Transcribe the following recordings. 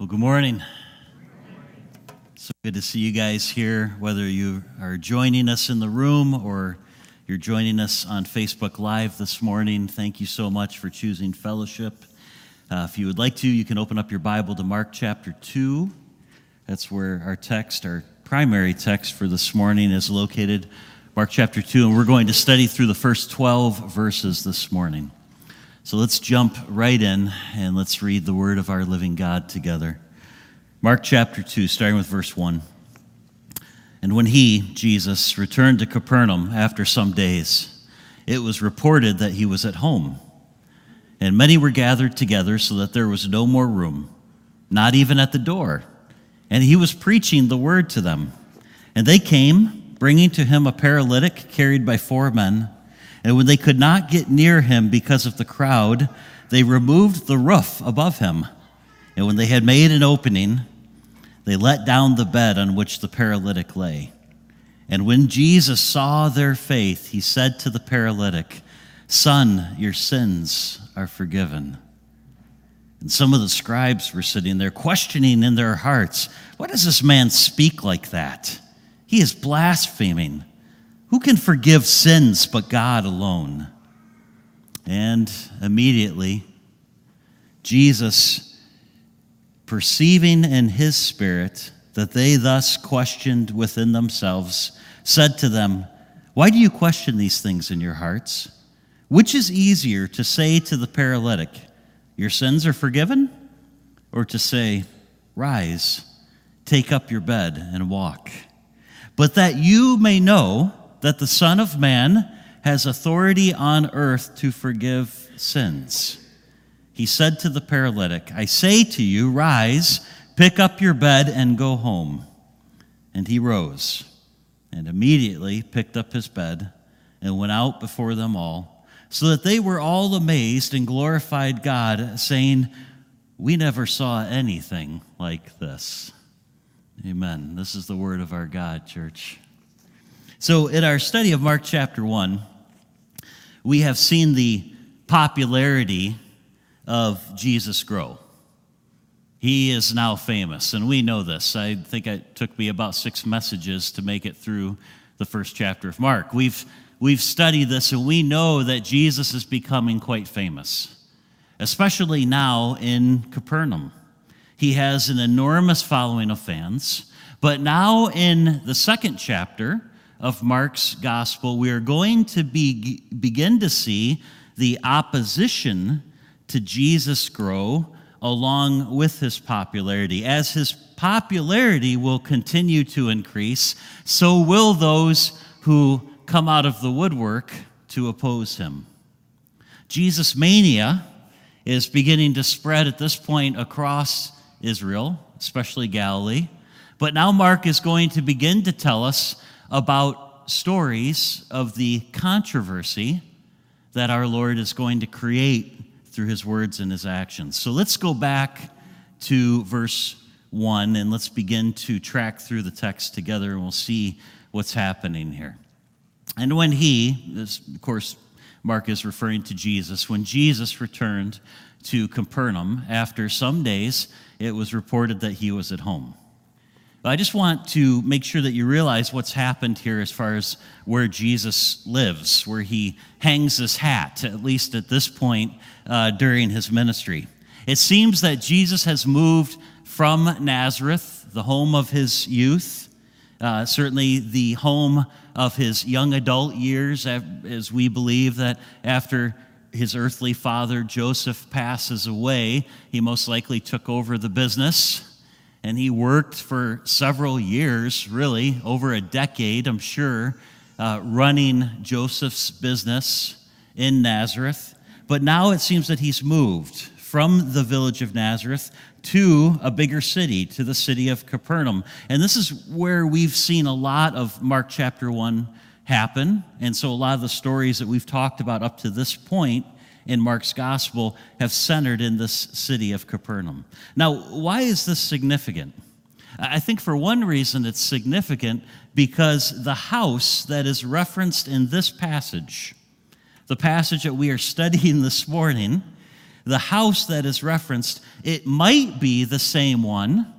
Well, good morning. So good to see you guys here, whether you are joining us in the room or you're joining us on Facebook Live this morning. Thank you so much for choosing fellowship. Uh, if you would like to, you can open up your Bible to Mark chapter 2. That's where our text, our primary text for this morning, is located. Mark chapter 2, and we're going to study through the first 12 verses this morning. So let's jump right in and let's read the word of our living God together. Mark chapter 2, starting with verse 1. And when he, Jesus, returned to Capernaum after some days, it was reported that he was at home. And many were gathered together so that there was no more room, not even at the door. And he was preaching the word to them. And they came, bringing to him a paralytic carried by four men. And when they could not get near him because of the crowd, they removed the roof above him. And when they had made an opening, they let down the bed on which the paralytic lay. And when Jesus saw their faith, he said to the paralytic, Son, your sins are forgiven. And some of the scribes were sitting there, questioning in their hearts, What does this man speak like that? He is blaspheming. Who can forgive sins but God alone? And immediately, Jesus, perceiving in his spirit that they thus questioned within themselves, said to them, Why do you question these things in your hearts? Which is easier to say to the paralytic, Your sins are forgiven? Or to say, Rise, take up your bed, and walk? But that you may know, that the Son of Man has authority on earth to forgive sins. He said to the paralytic, I say to you, rise, pick up your bed, and go home. And he rose, and immediately picked up his bed, and went out before them all, so that they were all amazed and glorified God, saying, We never saw anything like this. Amen. This is the word of our God, church. So, in our study of Mark chapter 1, we have seen the popularity of Jesus grow. He is now famous, and we know this. I think it took me about six messages to make it through the first chapter of Mark. We've, we've studied this, and we know that Jesus is becoming quite famous, especially now in Capernaum. He has an enormous following of fans, but now in the second chapter, of Mark's gospel, we are going to be, begin to see the opposition to Jesus grow along with his popularity. As his popularity will continue to increase, so will those who come out of the woodwork to oppose him. Jesus mania is beginning to spread at this point across Israel, especially Galilee. But now Mark is going to begin to tell us about stories of the controversy that our Lord is going to create through his words and his actions. So let's go back to verse 1 and let's begin to track through the text together and we'll see what's happening here. And when he, this, of course, Mark is referring to Jesus, when Jesus returned to Capernaum after some days, it was reported that he was at home. I just want to make sure that you realize what's happened here as far as where Jesus lives, where he hangs his hat, at least at this point uh, during his ministry. It seems that Jesus has moved from Nazareth, the home of his youth, uh, certainly the home of his young adult years, as we believe that after his earthly father Joseph passes away, he most likely took over the business and he worked for several years, really, over a decade, I'm sure, uh, running Joseph's business in Nazareth. But now it seems that he's moved from the village of Nazareth to a bigger city, to the city of Capernaum. And this is where we've seen a lot of Mark chapter 1 happen. And so a lot of the stories that we've talked about up to this point in Mark's gospel have centered in this city of Capernaum. Now, why is this significant? I think for one reason it's significant because the house that is referenced in this passage, the passage that we are studying this morning, The house that is referenced, it might be the same one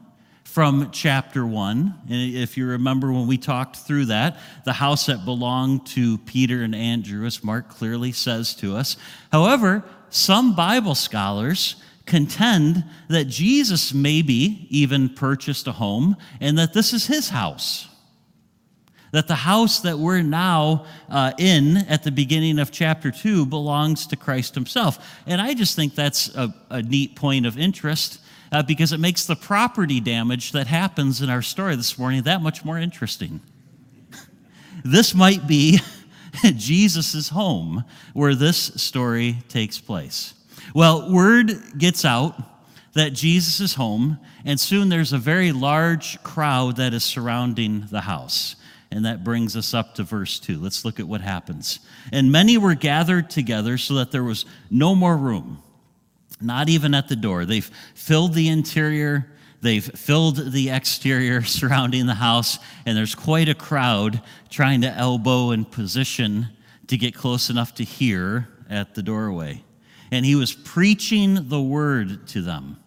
from chapter 1. And if you remember when we talked through that, the house that belonged to Peter and Andrew, as Mark clearly says to us. However, some Bible scholars contend that Jesus maybe even purchased a home and that this is his house. That the house that we're now uh, in at the beginning of chapter 2 belongs to Christ himself. And I just think that's a, a neat point of interest uh, because it makes the property damage that happens in our story this morning that much more interesting. this might be Jesus' home where this story takes place. Well, word gets out that Jesus is home, and soon there's a very large crowd that is surrounding the house. And that brings us up to verse 2. Let's look at what happens. And many were gathered together so that there was no more room, not even at the door. They've filled the interior, they've filled the exterior surrounding the house, and there's quite a crowd trying to elbow and position to get close enough to hear at the doorway and he was preaching the word to them.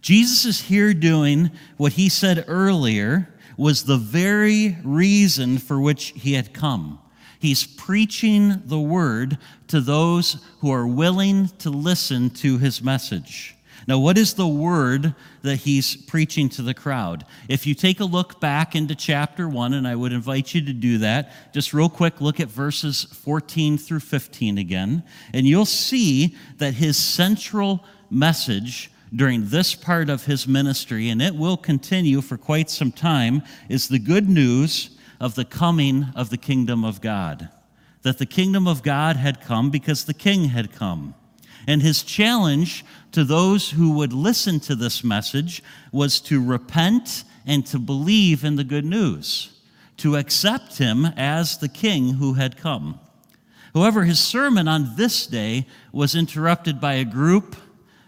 Jesus is here doing what he said earlier was the very reason for which he had come. He's preaching the word to those who are willing to listen to his message. Now, what is the word that he's preaching to the crowd? If you take a look back into chapter 1, and I would invite you to do that, just real quick, look at verses 14 through 15 again, and you'll see that his central message during this part of his ministry, and it will continue for quite some time, is the good news of the coming of the kingdom of God. That the kingdom of God had come because the king had come. And his challenge to those who would listen to this message was to repent and to believe in the good news, to accept him as the king who had come. However, his sermon on this day was interrupted by a group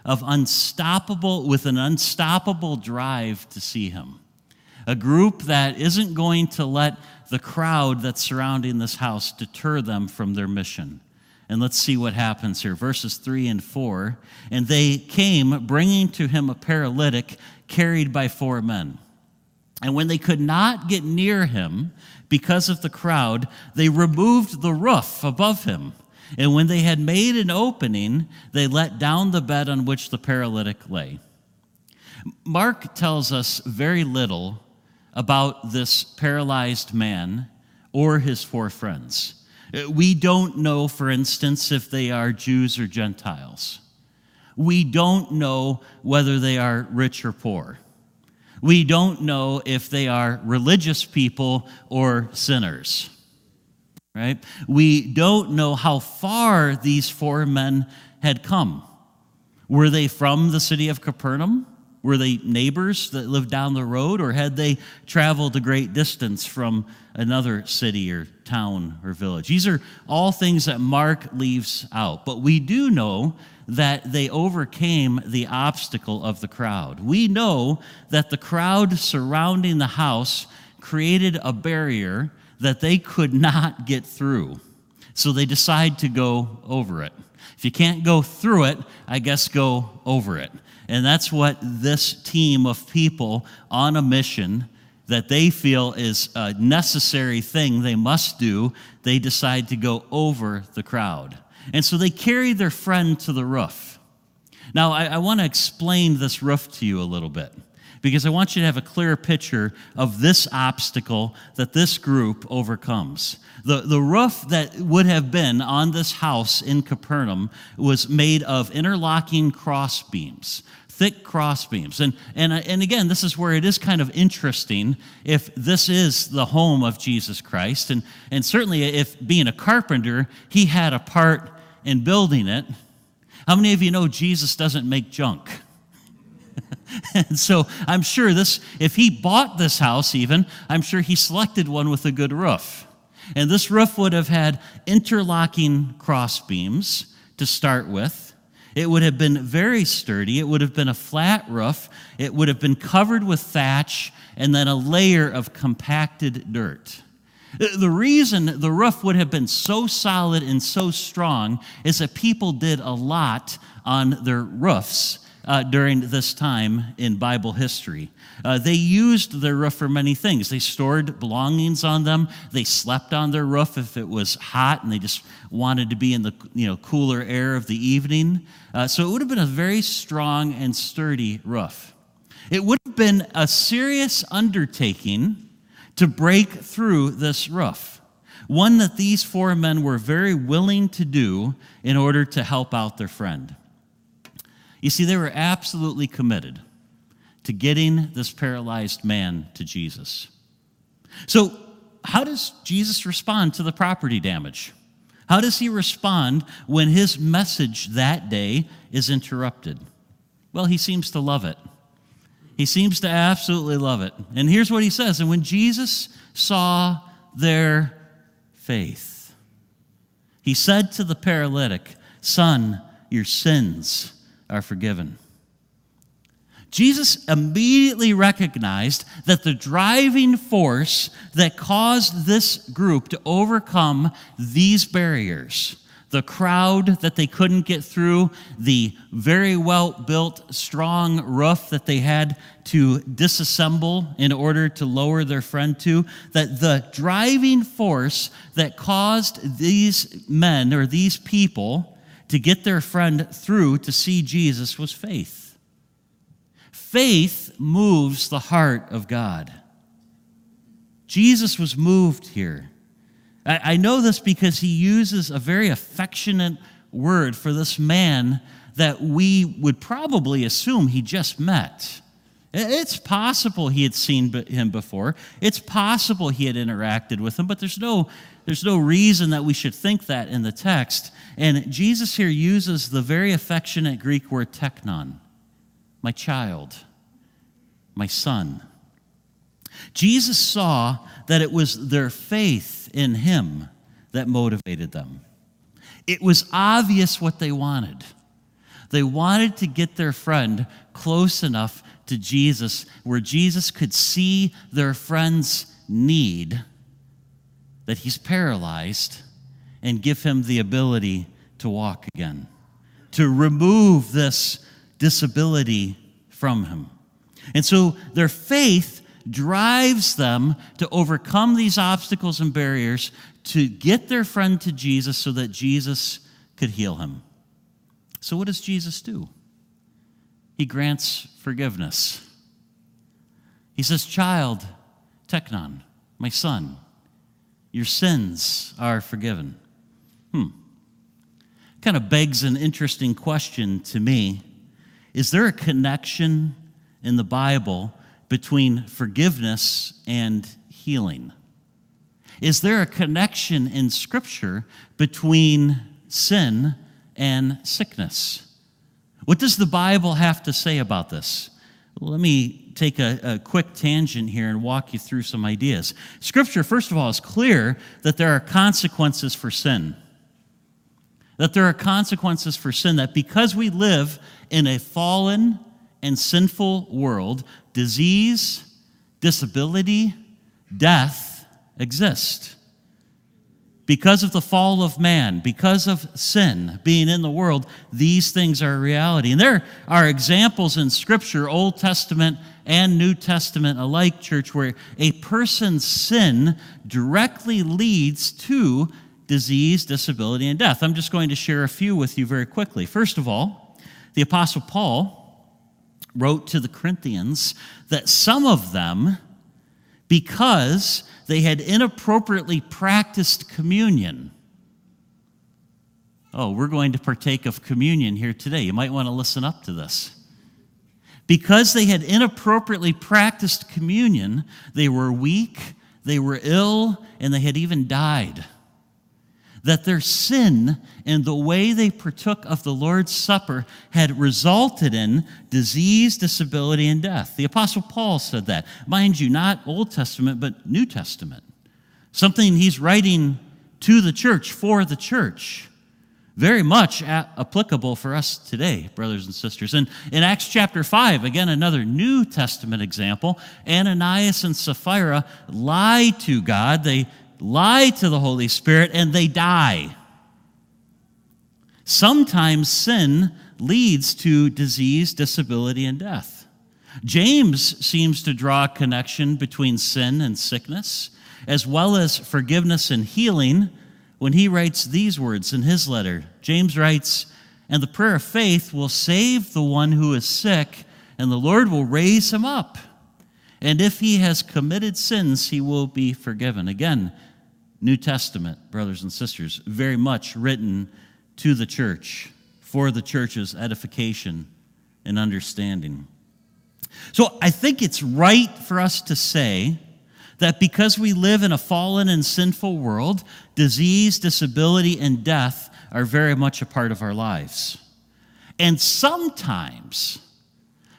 of unstoppable, with an unstoppable drive to see him. A group that isn't going to let the crowd that's surrounding this house deter them from their mission. And let's see what happens here. Verses 3 and 4. And they came, bringing to him a paralytic carried by four men. And when they could not get near him because of the crowd, they removed the roof above him. And when they had made an opening, they let down the bed on which the paralytic lay. Mark tells us very little about this paralyzed man or his four friends. Uh, we don't know, for instance, if they are Jews or Gentiles. We don't know whether they are rich or poor. We don't know if they are religious people or sinners. Right? We don't know how far these four men had come. Were they from the city of Capernaum? Were they neighbors that lived down the road, or had they traveled a great distance from another city or town or village? These are all things that Mark leaves out. But we do know that they overcame the obstacle of the crowd. We know that the crowd surrounding the house created a barrier that they could not get through. So they decide to go over it. If you can't go through it, I guess go over it. And that's what this team of people on a mission that they feel is a necessary thing they must do, they decide to go over the crowd. And so they carry their friend to the roof. Now, I, I want to explain this roof to you a little bit because I want you to have a clear picture of this obstacle that this group overcomes. The, the roof that would have been on this house in Capernaum was made of interlocking cross beams thick cross beams. And, and, uh, and again, this is where it is kind of interesting if this is the home of Jesus Christ. And, and certainly, if being a carpenter, he had a part in building it. How many of you know Jesus doesn't make junk? and so I'm sure this, if he bought this house even, I'm sure he selected one with a good roof. And this roof would have had interlocking cross beams to start with. It would have been very sturdy. It would have been a flat roof. It would have been covered with thatch and then a layer of compacted dirt. The reason the roof would have been so solid and so strong is that people did a lot on their roofs uh, during this time in Bible history. Uh, they used their roof for many things. They stored belongings on them. They slept on their roof if it was hot and they just wanted to be in the you know, cooler air of the evening. Uh, so it would have been a very strong and sturdy roof. It would have been a serious undertaking to break through this roof, one that these four men were very willing to do in order to help out their friend. You see, they were absolutely committed to getting this paralyzed man to Jesus. So, how does Jesus respond to the property damage? How does he respond when his message that day is interrupted? Well, he seems to love it. He seems to absolutely love it. And here's what he says And when Jesus saw their faith, he said to the paralytic, Son, your sins are forgiven. Jesus immediately recognized that the driving force that caused this group to overcome these barriers, the crowd that they couldn't get through, the very well built, strong roof that they had to disassemble in order to lower their friend to, that the driving force that caused these men or these people to get their friend through to see Jesus was faith. Faith moves the heart of God. Jesus was moved here. I, know this because he uses a very affectionate word for this man that we would probably assume he just met. It's possible he had seen him before. It's possible he had interacted with him, but there's no, there's no reason that we should think that in the text. And Jesus here uses the very affectionate Greek word teknon, my child, my son. Jesus saw that it was their faith in him that motivated them. It was obvious what they wanted. They wanted to get their friend close enough to Jesus where Jesus could see their friend's need, that he's paralyzed, and give him the ability to walk again, to remove this disability from him. And so their faith drives them to overcome these obstacles and barriers to get their friend to Jesus so that Jesus could heal him. So, what does Jesus do? He grants forgiveness. He says, Child, Teknon, my son, your sins are forgiven. Hmm. Kind of begs an interesting question to me. Is there a connection in the Bible between forgiveness and healing? Is there a connection in Scripture between sin and sickness? What does the Bible have to say about this? Let me take a, a, quick tangent here and walk you through some ideas. Scripture, first of all, is clear that there are consequences for sin. That there are consequences for sin, that because we live in a fallen and sinful world, disease, disability, death exist because of the fall of man, because of sin being in the world, these things are a reality. And there are examples in Scripture, Old Testament and New Testament alike, church, where a person's sin directly leads to disease, disability, and death. I'm just going to share a few with you very quickly. First of all, the Apostle Paul wrote to the Corinthians that some of them, because they had inappropriately practiced communion. Oh, we're going to partake of communion here today. You might want to listen up to this. Because they had inappropriately practiced communion, they were weak, they were ill, and they had even died that their sin and the way they partook of the Lord's Supper had resulted in disease, disability, and death. The Apostle Paul said that. Mind you, not Old Testament, but New Testament. Something he's writing to the church, for the church. Very much applicable for us today, brothers and sisters. And in Acts chapter 5, again, another New Testament example, Ananias and Sapphira lie to God. They lie to the Holy Spirit and they die. Sometimes sin leads to disease, disability, and death. James seems to draw a connection between sin and sickness, as well as forgiveness and healing, when he writes these words in his letter. James writes, And the prayer of faith will save the one who is sick, and the Lord will raise him up. And if he has committed sins, he will be forgiven. Again, New Testament, brothers and sisters, very much written to the church for the church's edification and understanding. So I think it's right for us to say that because we live in a fallen and sinful world, disease, disability, and death are very much a part of our lives. And sometimes,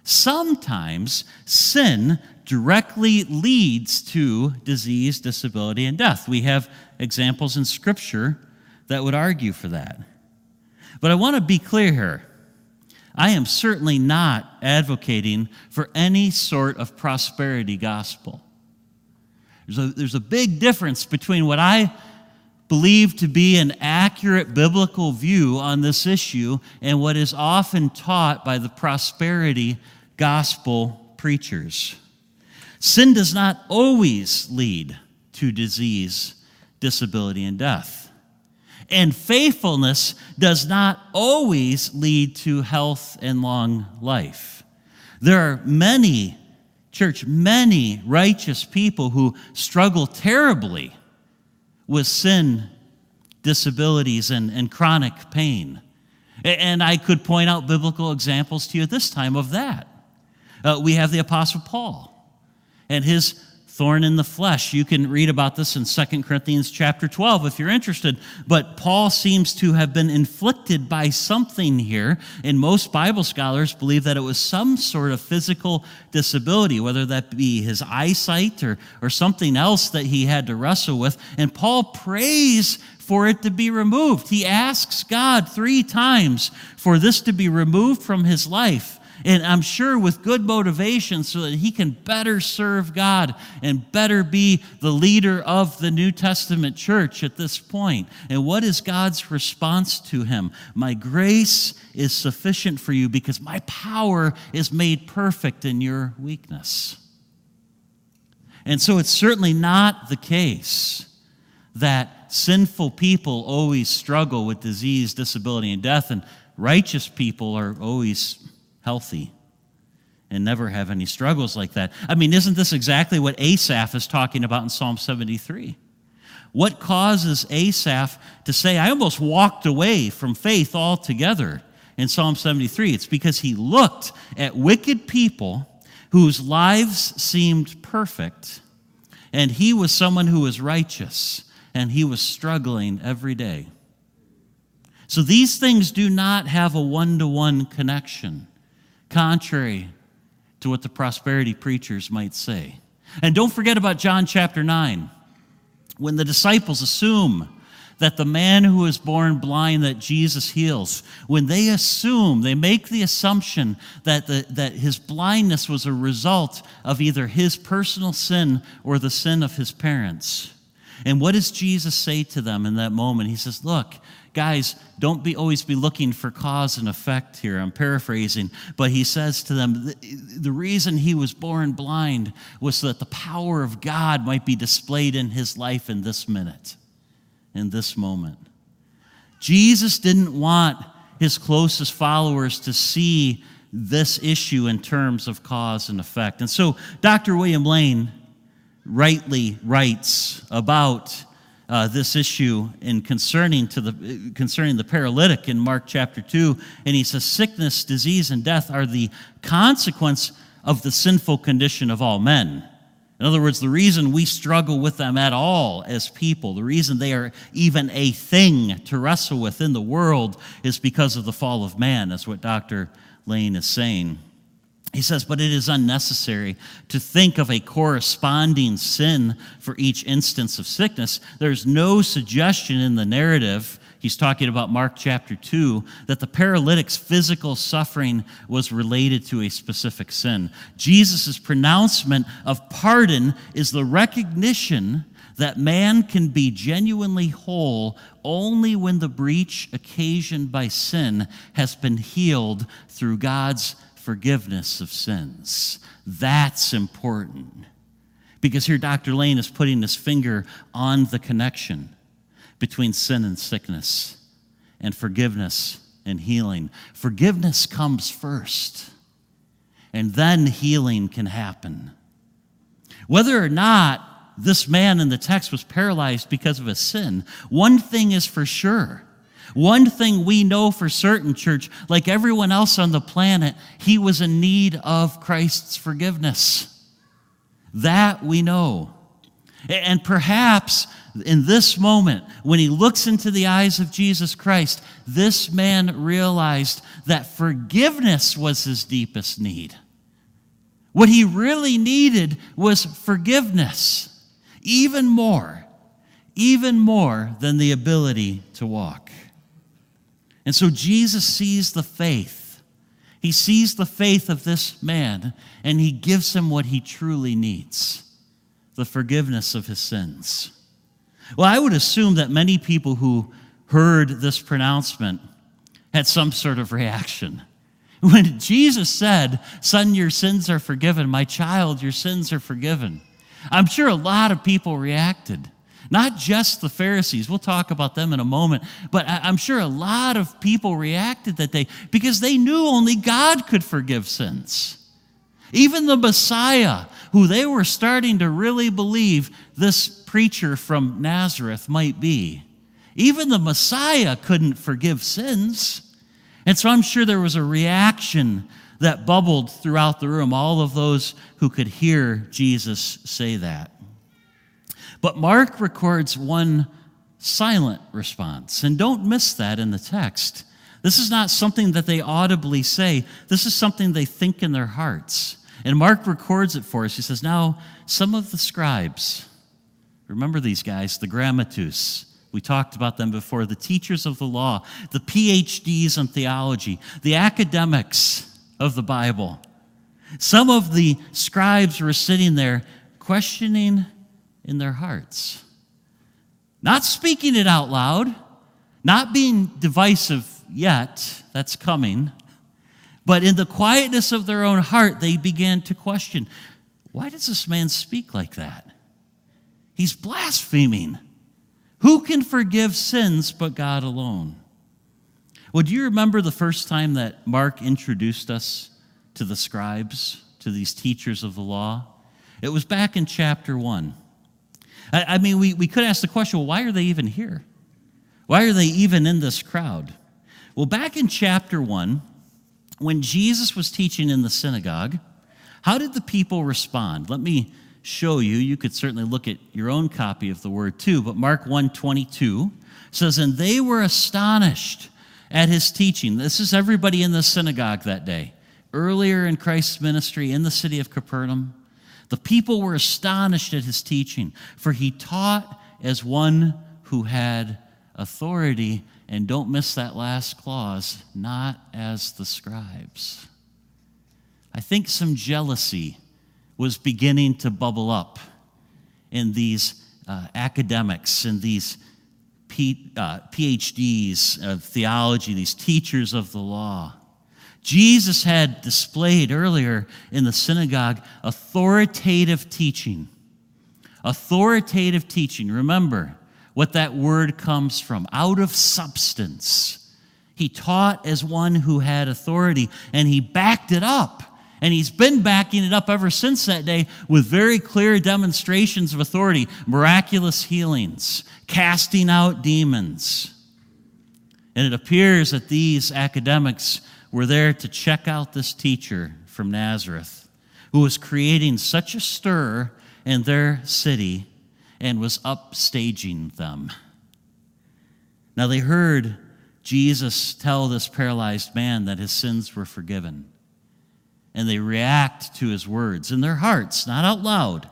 sometimes sin directly leads to disease, disability, and death. We have examples in Scripture that would argue for that. But I want to be clear here. I am certainly not advocating for any sort of prosperity gospel. There's a, there's a big difference between what I believe to be an accurate biblical view on this issue and what is often taught by the prosperity gospel preachers. Sin does not always lead to disease, disability, and death. And faithfulness does not always lead to health and long life. There are many, church, many righteous people who struggle terribly with sin, disabilities, and, and chronic pain. And I could point out biblical examples to you at this time of that. Uh, we have the Apostle Paul and his thorn in the flesh. You can read about this in 2 Corinthians chapter 12 if you're interested. But Paul seems to have been inflicted by something here, and most Bible scholars believe that it was some sort of physical disability, whether that be his eyesight or, or something else that he had to wrestle with. And Paul prays for it to be removed. He asks God three times for this to be removed from his life and I'm sure with good motivation so that he can better serve God and better be the leader of the New Testament church at this point. And what is God's response to him? My grace is sufficient for you because my power is made perfect in your weakness. And so it's certainly not the case that sinful people always struggle with disease, disability, and death, and righteous people are always healthy and never have any struggles like that. I mean, isn't this exactly what Asaph is talking about in Psalm 73? What causes Asaph to say, I almost walked away from faith altogether in Psalm 73? It's because he looked at wicked people whose lives seemed perfect, and he was someone who was righteous, and he was struggling every day. So these things do not have a one to one connection contrary to what the prosperity preachers might say. And don't forget about John chapter 9, when the disciples assume that the man who is born blind that Jesus heals, when they assume, they make the assumption that, the, that his blindness was a result of either his personal sin or the sin of his parents. And what does Jesus say to them in that moment? He says, Look, guys, don't be always be looking for cause and effect here. I'm paraphrasing, but he says to them, the reason he was born blind was so that the power of God might be displayed in his life in this minute, in this moment. Jesus didn't want his closest followers to see this issue in terms of cause and effect. And so Dr. William Lane rightly writes about uh, this issue in concerning to the concerning the paralytic in Mark chapter 2 and he says sickness disease and death are the consequence of the sinful condition of all men in other words the reason we struggle with them at all as people the reason they are even a thing to wrestle with in the world is because of the fall of man that's what Dr. Lane is saying he says, but it is unnecessary to think of a corresponding sin for each instance of sickness. There's no suggestion in the narrative he's talking about Mark chapter 2, that the paralytic's physical suffering was related to a specific sin. Jesus' pronouncement of pardon is the recognition that man can be genuinely whole only when the breach occasioned by sin has been healed through God's forgiveness of sins. That's important. Because here, Dr. Lane is putting his finger on the connection between sin and sickness and forgiveness and healing. Forgiveness comes first, and then healing can happen. Whether or not this man in the text was paralyzed because of a sin, one thing is for sure. One thing we know for certain, church, like everyone else on the planet, he was in need of Christ's forgiveness. That we know. And perhaps in this moment, when he looks into the eyes of Jesus Christ, this man realized that forgiveness was his deepest need. What he really needed was forgiveness even more, even more than the ability to walk. And so Jesus sees the faith. He sees the faith of this man, and he gives him what he truly needs the forgiveness of his sins. Well, I would assume that many people who heard this pronouncement had some sort of reaction. When Jesus said, Son, your sins are forgiven, my child, your sins are forgiven, I'm sure a lot of people reacted. Not just the Pharisees, we'll talk about them in a moment, but I'm sure a lot of people reacted that day because they knew only God could forgive sins. Even the Messiah, who they were starting to really believe this preacher from Nazareth might be, even the Messiah couldn't forgive sins. And so I'm sure there was a reaction that bubbled throughout the room, all of those who could hear Jesus say that. But Mark records one silent response, and don't miss that in the text. This is not something that they audibly say, this is something they think in their hearts. And Mark records it for us. He says, Now, some of the scribes, remember these guys, the grammateus, we talked about them before, the teachers of the law, the PhDs in theology, the academics, of the Bible. Some of the scribes were sitting there questioning in their hearts, not speaking it out loud, not being divisive yet, that's coming, but in the quietness of their own heart, they began to question why does this man speak like that? He's blaspheming. Who can forgive sins but God alone? Well, do you remember the first time that Mark introduced us to the scribes, to these teachers of the law? It was back in chapter one. I, I mean, we, we could ask the question well, why are they even here? Why are they even in this crowd? Well, back in chapter one, when Jesus was teaching in the synagogue, how did the people respond? Let me show you. You could certainly look at your own copy of the word too, but Mark 1 22 says, And they were astonished at his teaching. This is everybody in the synagogue that day. Earlier in Christ's ministry in the city of Capernaum, the people were astonished at his teaching, for he taught as one who had authority, and don't miss that last clause, not as the scribes. I think some jealousy was beginning to bubble up in these uh, academics and these P, uh, PhDs of theology, these teachers of the law. Jesus had displayed earlier in the synagogue authoritative teaching. Authoritative teaching. Remember what that word comes from out of substance. He taught as one who had authority, and he backed it up and he's been backing it up ever since that day with very clear demonstrations of authority, miraculous healings, casting out demons. And it appears that these academics were there to check out this teacher from Nazareth who was creating such a stir in their city and was upstaging them. Now they heard Jesus tell this paralyzed man that his sins were forgiven and they react to his words in their hearts, not out loud.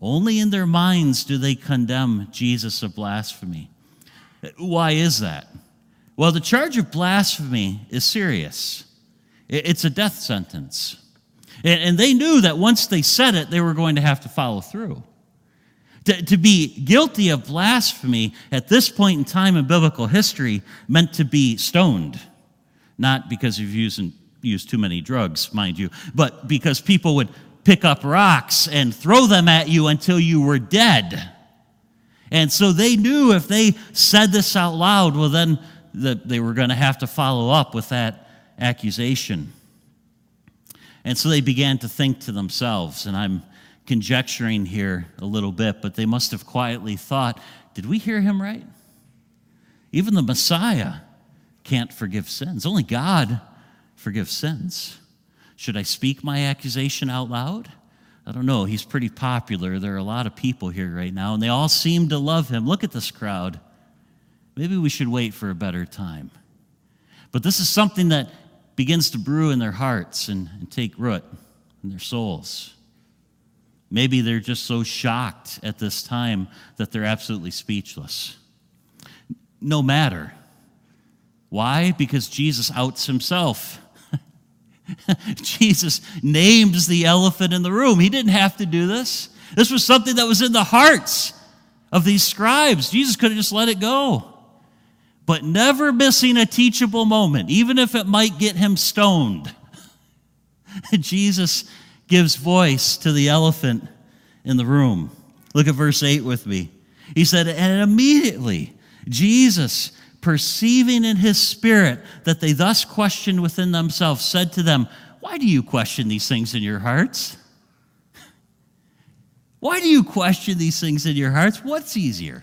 Only in their minds do they condemn Jesus of blasphemy. Why is that? Well, the charge of blasphemy is serious, it's a death sentence. And they knew that once they said it, they were going to have to follow through. To, to, be guilty of blasphemy at this point in time in biblical history meant to be stoned. Not because you've used, used too many drugs, mind you, but because people would pick up rocks and throw them at you until you were dead. And so they knew if they said this out loud, well, then the, they were going to have to follow up with that accusation. And so they began to think to themselves, and I'm conjecturing here a little bit, but they must have quietly thought, did we hear him right? Even the Messiah can't forgive sins. Only God forgives sins. Should I speak my accusation out loud? I don't know. He's pretty popular. There are a lot of people here right now, and they all seem to love him. Look at this crowd. Maybe we should wait for a better time. But this is something that begins to brew in their hearts and, and take root in their souls. Maybe they're just so shocked at this time that they're absolutely speechless. No matter. Why? Because Jesus outs himself. Jesus names the elephant in the room. He didn't have to do this. This was something that was in the hearts of these scribes. Jesus could have just let it go. But never missing a teachable moment, even if it might get him stoned. Jesus gives voice to the elephant in the room. Look at verse 8 with me. He said, And immediately Jesus, perceiving in his spirit that they thus questioned within themselves, said to them, Why do you question these things in your hearts? Why do you question these things in your hearts? What's easier?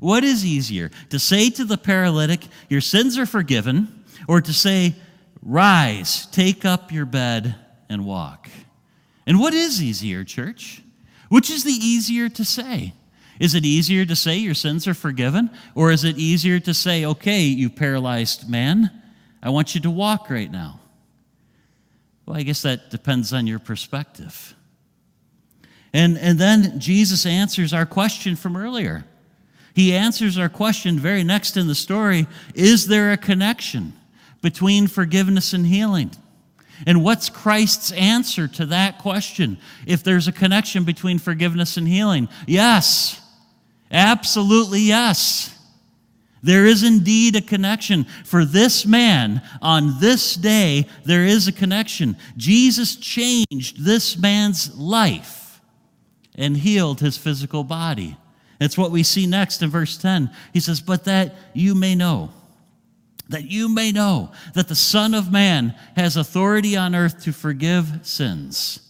What is easier? To say to the paralytic, Your sins are forgiven, or to say, Rise, take up your bed, and walk? And what is easier, church? Which is the easier to say? Is it easier to say your sins are forgiven? Or is it easier to say, okay, you paralyzed man, I want you to walk right now? Well, I guess that depends on your perspective. And, and then Jesus answers our question from earlier. He answers our question very next in the story Is there a connection between forgiveness and healing? And what's Christ's answer to that question? If there's a connection between forgiveness and healing? Yes. Absolutely yes. There is indeed a connection. For this man, on this day, there is a connection. Jesus changed this man's life and healed his physical body. It's what we see next in verse 10. He says, But that you may know that you may know that the Son of Man has authority on earth to forgive sins.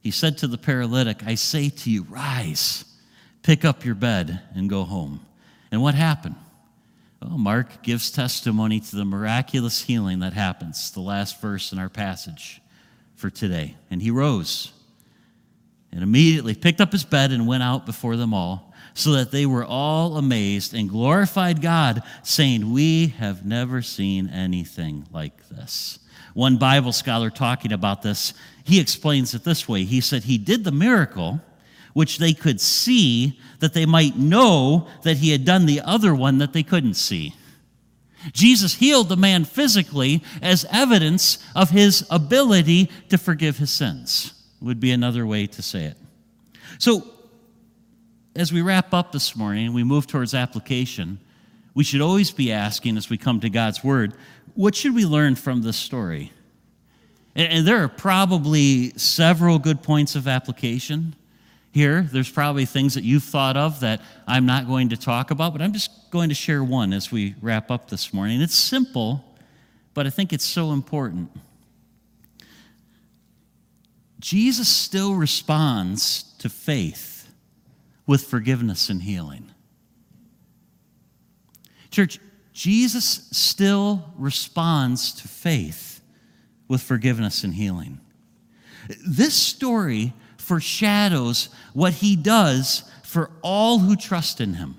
He said to the paralytic, I say to you, rise, pick up your bed, and go home. And what happened? Well, Mark gives testimony to the miraculous healing that happens, the last verse in our passage for today. And he rose and immediately picked up his bed and went out before them all so that they were all amazed and glorified God, saying, We have never seen anything like this. One Bible scholar talking about this, he explains it this way. He said, He did the miracle which they could see, that they might know that he had done the other one that they couldn't see. Jesus healed the man physically as evidence of his ability to forgive his sins, would be another way to say it. So, as we wrap up this morning and we move towards application, we should always be asking as we come to God's Word, what should we learn from this story? And, and there are probably several good points of application here. There's probably things that you've thought of that I'm not going to talk about, but I'm just going to share one as we wrap up this morning. It's simple, but I think it's so important. Jesus still responds to faith with forgiveness and healing. Church, Jesus still responds to faith with forgiveness and healing. This story foreshadows what he does for all who trust in him.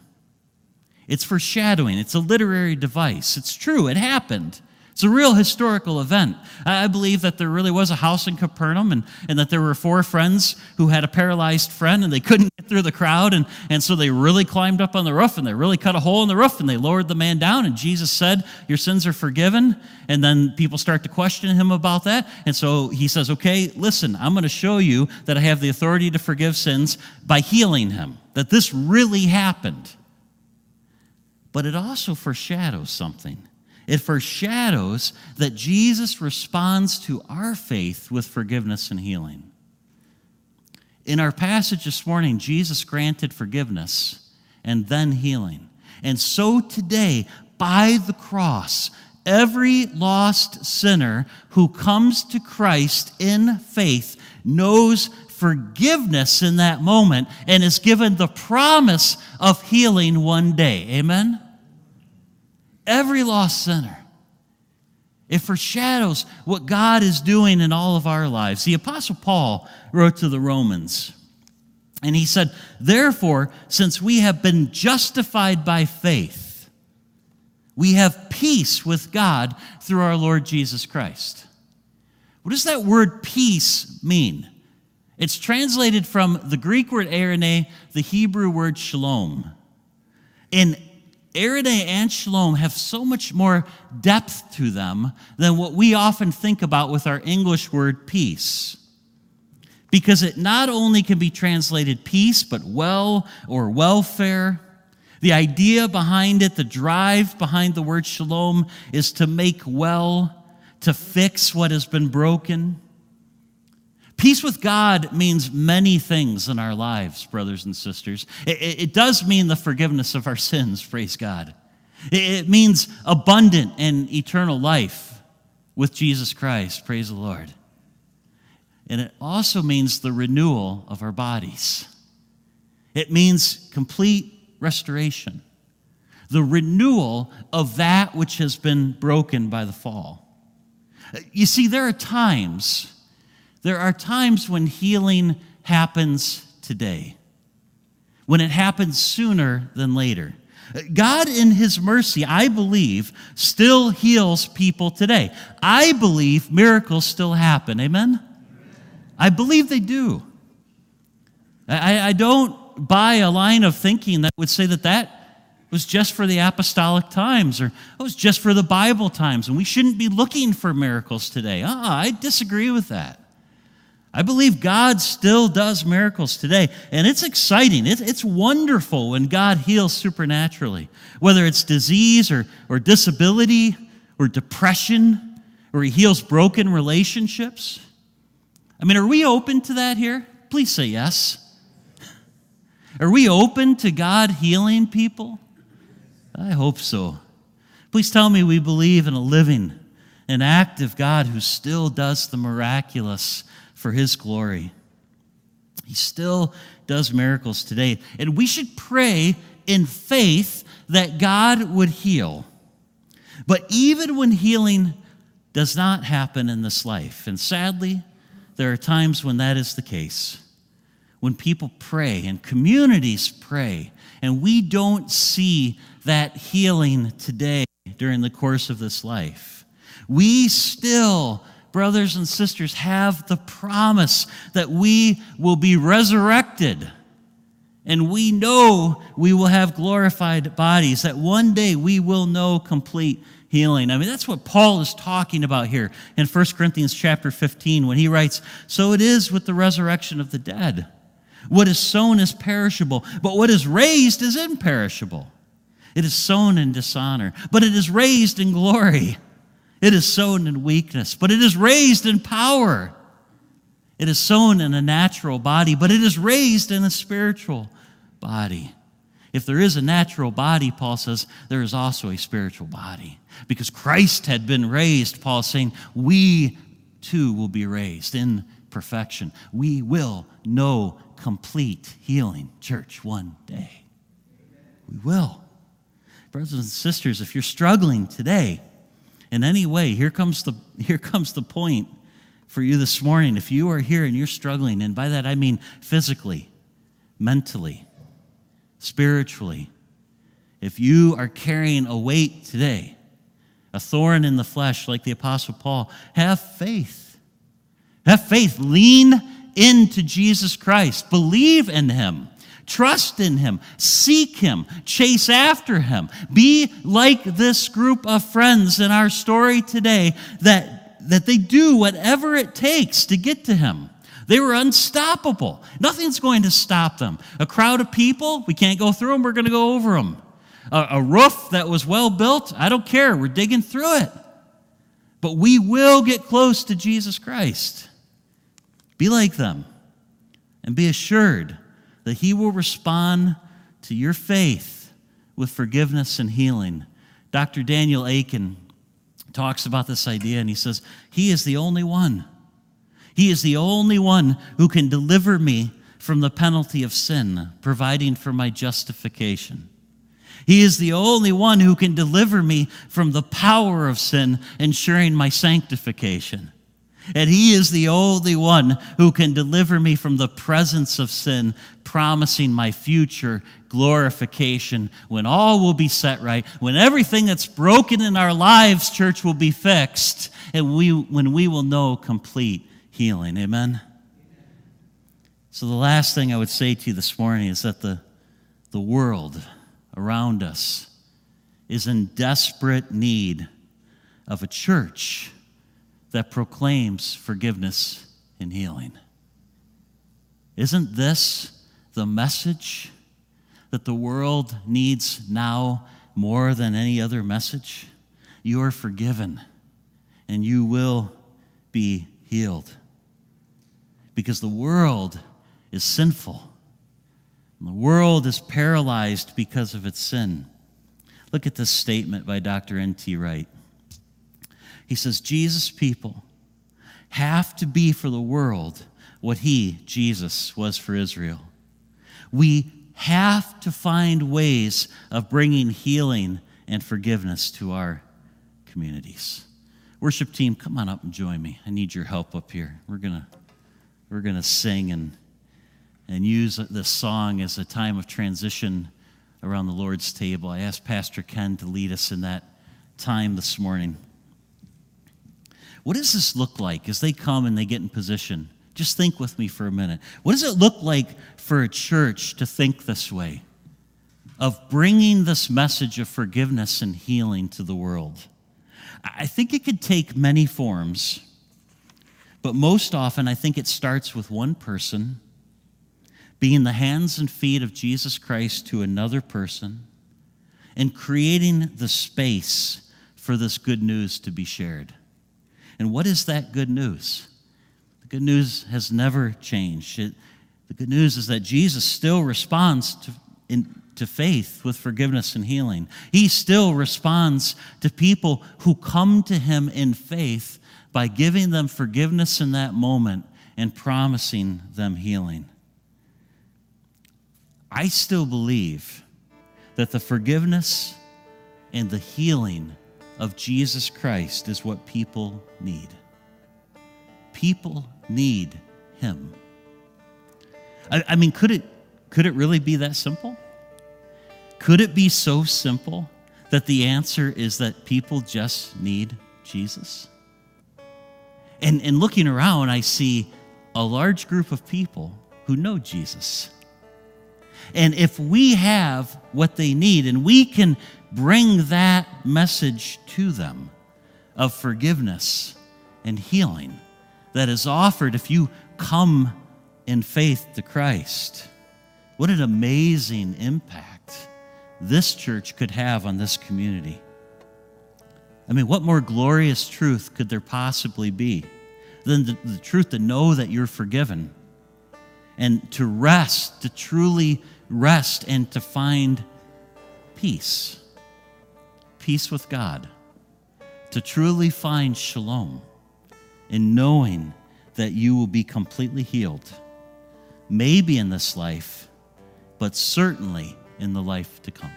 It's foreshadowing, it's a literary device. It's true, it happened It's a real historical event. I believe that there really was a house in Capernaum and, and that there were four friends who had a paralyzed friend and they couldn't get through the crowd. And, and so they really climbed up on the roof and they really cut a hole in the roof and they lowered the man down. And Jesus said, Your sins are forgiven. And then people start to question him about that. And so he says, Okay, listen, I'm going to show you that I have the authority to forgive sins by healing him, that this really happened. But it also foreshadows something. It foreshadows that Jesus responds to our faith with forgiveness and healing. In our passage this morning, Jesus granted forgiveness and then healing. And so today, by the cross, every lost sinner who comes to Christ in faith knows forgiveness in that moment and is given the promise of healing one day. Amen? Every lost sinner. It foreshadows what God is doing in all of our lives. The Apostle Paul wrote to the Romans, and he said, Therefore, since we have been justified by faith, we have peace with God through our Lord Jesus Christ. What does that word peace mean? It's translated from the Greek word eirene, the Hebrew word shalom. In Eirene and Shalom have so much more depth to them than what we often think about with our English word peace. Because it not only can be translated peace, but well or welfare. The idea behind it, the drive behind the word shalom, is to make well, to fix what has been broken. Peace with God means many things in our lives, brothers and sisters. It, it, does mean the forgiveness of our sins, praise God. It, it means abundant and eternal life with Jesus Christ, praise the Lord. And it also means the renewal of our bodies. It means complete restoration, the renewal of that which has been broken by the fall. You see, there are times there are times when healing happens today, when it happens sooner than later. God, in His mercy, I believe, still heals people today. I believe miracles still happen. Amen? I believe they do. I, I don't buy a line of thinking that would say that that was just for the apostolic times or it was just for the Bible times and we shouldn't be looking for miracles today. Uh-uh, I disagree with that. I believe God still does miracles today, and it's exciting. It's wonderful when God heals supernaturally, whether it's disease or, or disability or depression, or He heals broken relationships. I mean, are we open to that here? Please say yes. Are we open to God healing people? I hope so. Please tell me we believe in a living, an active God who still does the miraculous for His glory. He still does miracles today. And we should pray in faith that God would heal. But even when healing does not happen in this life, and sadly, there are times when that is the case, when people pray and communities pray, and we don't see that healing today during the course of this life, we still brothers and sisters, have the promise that we will be resurrected. And we know we will have glorified bodies, that one day we will know complete healing. I mean, that's what Paul is talking about here in 1 Corinthians chapter 15 when he writes, So it is with the resurrection of the dead. What is sown is perishable, but what is raised is imperishable. It is sown in dishonor, but it is raised in glory. It is sown in weakness, but it is raised in power. It is sown in a natural body, but it is raised in a spiritual body. If there is a natural body, Paul says, there is also a spiritual body. Because Christ had been raised, Paul is saying, we too will be raised in perfection. We will know complete healing, church, one day. We will. Brothers and sisters, if you're struggling today, in any way, here comes the, here comes the point for you this morning. If you are here and you're struggling, and by that I mean physically, mentally, spiritually, if you are carrying a weight today, a thorn in the flesh, like the Apostle Paul. Have faith. Have faith. Lean into Jesus Christ. Believe in him. Trust in him. Seek him. Chase after him. Be like this group of friends in our story today that, that they do whatever it takes to get to him. They were unstoppable. Nothing's going to stop them. A crowd of people, we can't go through them, we're going to go over them. A, a roof that was well built, I don't care, we're digging through it. But we will get close to Jesus Christ. Be like them and be assured that He will respond to your faith with forgiveness and healing. Dr. Daniel Akin talks about this idea and he says, He is the only one he is the only one who can deliver me from the penalty of sin, providing for my justification. He is the only one who can deliver me from the power of sin, ensuring my sanctification. And He is the only one who can deliver me from the presence of sin, promising my future glorification when all will be set right, when everything that's broken in our lives, church, will be fixed, and we, when we will know complete healing. Amen? So, the last thing I would say to you this morning is that the, the world around us is in desperate need of a church that proclaims forgiveness and healing. Isn't this the message that the world needs now more than any other message? You are forgiven and you will be healed because the world is sinful. The world is paralyzed because of its sin. Look at this statement by Dr. N.T. Wright. He says, Jesus' people have to be for the world what he, Jesus, was for Israel. We have to find ways of bringing healing and forgiveness to our communities. Worship team, come on up and join me. I need your help up here. We're going to we're going to sing and, and use this song as a time of transition around the Lord's table. I asked Pastor Ken to lead us in that time this morning. What does this look like as they come and they get in position? Just think with me for a minute. What does it look like for a church to think this way? Of bringing this message of forgiveness and healing to the world. I think it could take many forms. But most often, I think it starts with one person being the hands and feet of Jesus Christ to another person and creating the space for this good news to be shared. And what is that good news? The good news has never changed. It, the good news is that Jesus still responds to, in, to faith with forgiveness and healing. He still responds to people who come to him in faith by giving them forgiveness in that moment and promising them healing. I still believe that the forgiveness and the healing of Jesus Christ is what people need. People need Him. I, I, mean, could it, could it really be that simple? Could it be so simple that the answer is that people just need Jesus? And, and looking around, I see a large group of people who know Jesus. And if we have what they need and we can bring that message to them of forgiveness and healing that is offered if you come in faith to Christ, what an amazing impact this church could have on this community. I mean, what more glorious truth could there possibly be than the, the truth to know that you're forgiven and to rest, to truly rest and to find peace, peace with God, to truly find shalom in knowing that you will be completely healed, maybe in this life, but certainly in the life to come.